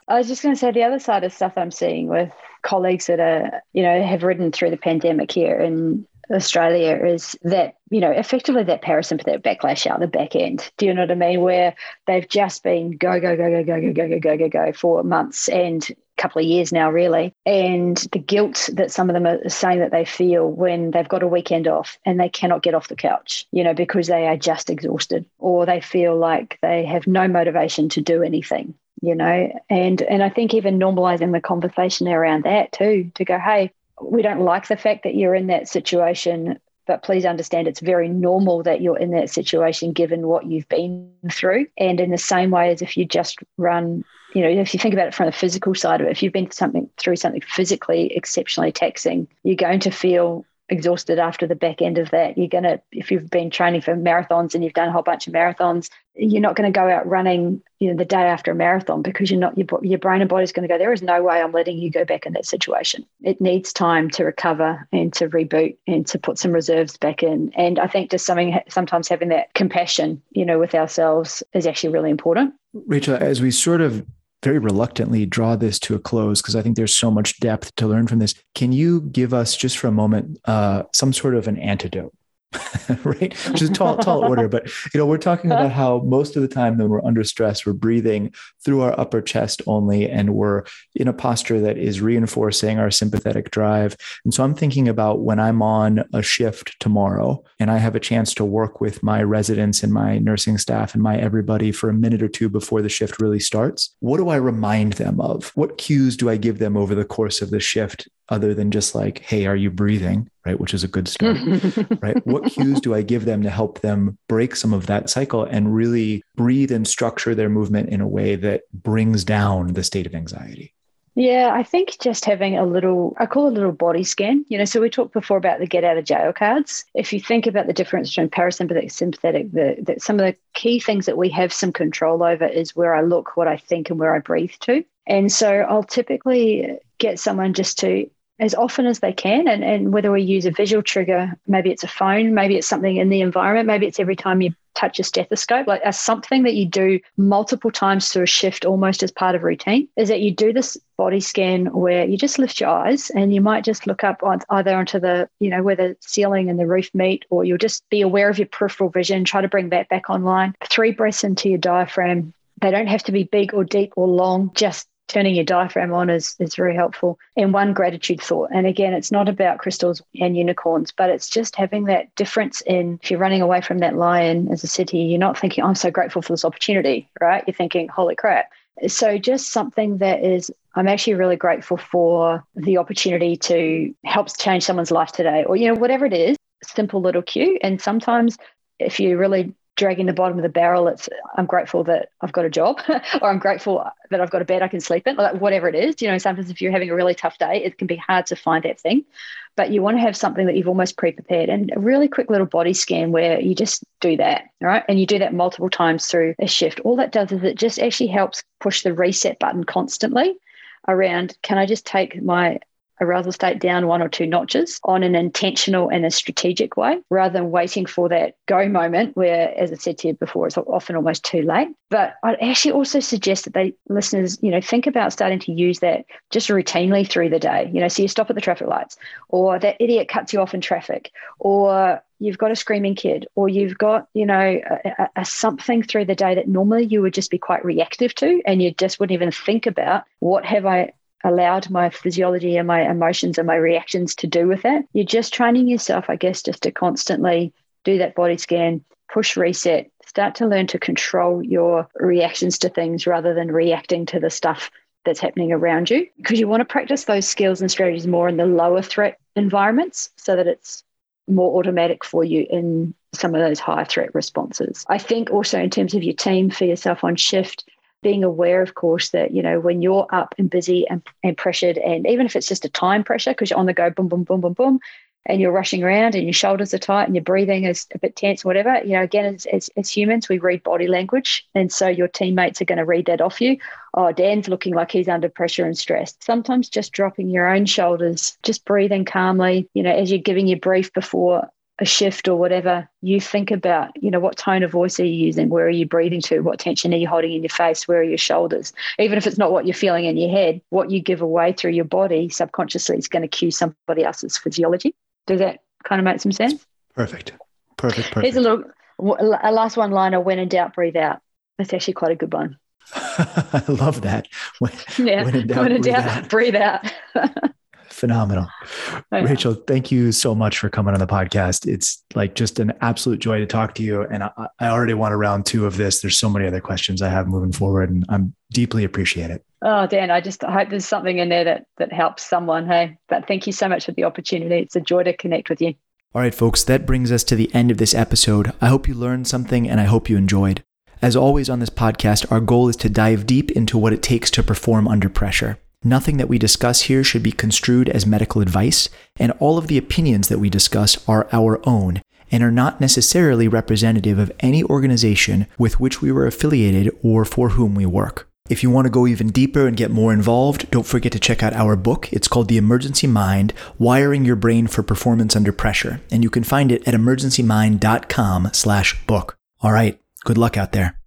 I was just going to say the other side of stuff I'm seeing with colleagues that are, you know, have ridden through the pandemic here and Australia is that, you know, effectively that parasympathetic backlash out the back end. Do you know what I mean? Where they've just been go, go, go, go, go, go, go, go, go, go, go for months and couple of years now, really. And the guilt that some of them are saying that they feel when they've got a weekend off and they cannot get off the couch, you know, because they are just exhausted or they feel like they have no motivation to do anything you know and and i think even normalizing the conversation around that too to go hey we don't like the fact that you're in that situation, but please understand it's very normal that you're in that situation given what you've been through. And in the same way as if you just run, you know, if you think about it from the physical side of it, if you've been something through something physically exceptionally taxing, you're going to feel exhausted after the back end of that. You're going to, if you've been training for marathons and you've done a whole bunch of marathons, you're not going to go out running, you know, the day after a marathon because you're not, your, your brain and body is going to go, there is no way I'm letting you go back in that situation. It needs time to recover and to reboot and to put some reserves back in. And I think just something, sometimes having that compassion, you know, with ourselves is actually really important. Rachel, as we sort of very reluctantly draw this to a close because I think there's so much depth to learn from this. Can you give us just for a moment uh, some sort of an antidote right? Which is a tall, tall order. But you know, we're talking about how most of the time when we're under stress, we're breathing through our upper chest only, and we're in a posture that is reinforcing our sympathetic drive. And so I'm thinking about when I'm on a shift tomorrow and I have a chance to work with my residents and my nursing staff and my everybody for a minute or two before the shift really starts. What do I remind them of? What cues do I give them over the course of the shift other than just like, hey, are you breathing? Right. Which is a good start. right. What cues do I give them to help them break some of that cycle and really breathe and structure their movement in a way that brings down the state of anxiety? Yeah, I think just having a little, I call it a little body scan. You know, so we talked before about the get out of jail cards. If you think about the difference between parasympathetic, sympathetic, the, the, some of the key things that we have some control over is where I look, what I think, and where I breathe to. And so I'll typically get someone just to as often as they can. And, and whether we use a visual trigger, maybe it's a phone, maybe it's something in the environment, maybe it's every time you touch a stethoscope, like as something that you do multiple times through a shift almost as part of routine, is that you do this body scan where you just lift your eyes and you might just look up on either onto the, you know, where the ceiling and the roof meet, or you'll just be aware of your peripheral vision, try to bring that back online. Three breaths into your diaphragm. They don't have to be big or deep or long, just turning your diaphragm on is, is very helpful. And one gratitude thought. And again, it's not about crystals and unicorns, but it's just having that difference in if you're running away from that lion, as a city, you're not thinking, I'm so grateful for this opportunity, right? You're thinking, holy crap. So just something that is, I'm actually really grateful for the opportunity to help change someone's life today, or, you know, whatever it is, simple little cue. And sometimes if you really dragging the bottom of the barrel. It's I'm grateful that I've got a job, or I'm grateful that I've got a bed I can sleep in, like whatever it is. You know, sometimes if you're having a really tough day, it can be hard to find that thing. But you want to have something that you've almost pre-prepared, and a really quick little body scan where you just do that, right? And you do that multiple times through a shift. All that does is it just actually helps push the reset button constantly around. Can I just take my arousal state down one or two notches on an intentional and a strategic way rather than waiting for that go moment where, as I said to you before, it's often almost too late. But I'd actually also suggest that they listeners, you know, think about starting to use that just routinely through the day. You know, so you stop at the traffic lights, or that idiot cuts you off in traffic, or you've got a screaming kid, or you've got, you know, a, a, something through the day that normally you would just be quite reactive to, and you just wouldn't even think about what have I allowed my physiology and my emotions and my reactions to do with it. You're just training yourself, I guess, just to constantly do that body scan, push reset, start to learn to control your reactions to things rather than reacting to the stuff that's happening around you. Because you want to practice those skills and strategies more in the lower threat environments so that it's more automatic for you in some of those higher threat responses. I think also in terms of your team for yourself on shift, being aware, of course, that, you know, when you're up and busy and, and pressured, and even if it's just a time pressure, because you're on the go, boom, boom, boom, boom, boom, and you're rushing around and your shoulders are tight and your breathing is a bit tense, whatever, you know, again, as, as, as humans, we read body language. And so your teammates are going to read that off you. Oh, Dan's looking like he's under pressure and stressed. Sometimes just dropping your own shoulders, just breathing calmly, you know, as you're giving your brief before a shift or whatever, you think about, you know, what tone of voice are you using? Where are you breathing to? What tension are you holding in your face? Where are your shoulders? Even if it's not what you're feeling in your head, what you give away through your body subconsciously is going to cue somebody else's physiology. Does that kind of make some sense? Perfect. Perfect. Perfect. Here's a little, a last one liner when in doubt, breathe out. That's actually quite a good one. I love that. When, yeah. when in doubt, when in breathe, doubt out. breathe out. phenomenal. Rachel, thank you so much for coming on the podcast. It's like just an absolute joy to talk to you. And I, I already want a round two of this. There's so many other questions I have moving forward, and I'm deeply appreciate it. Oh, Dan, I just hope there's something in there that that helps someone. Hey, but thank you so much for the opportunity. It's a joy to connect with you. All right, folks, that brings us to the end of this episode. I hope you learned something and I hope you enjoyed. As always on this podcast, our goal is to dive deep into what it takes to perform under pressure. Nothing that we discuss here should be construed as medical advice, and all of the opinions that we discuss are our own and are not necessarily representative of any organization with which we were affiliated or for whom we work. If you want to go even deeper and get more involved, don't forget to check out our book. It's called The Emergency Mind: Wiring Your Brain for Performance Under Pressure, and you can find it at emergencymind.com/book. All right, good luck out there.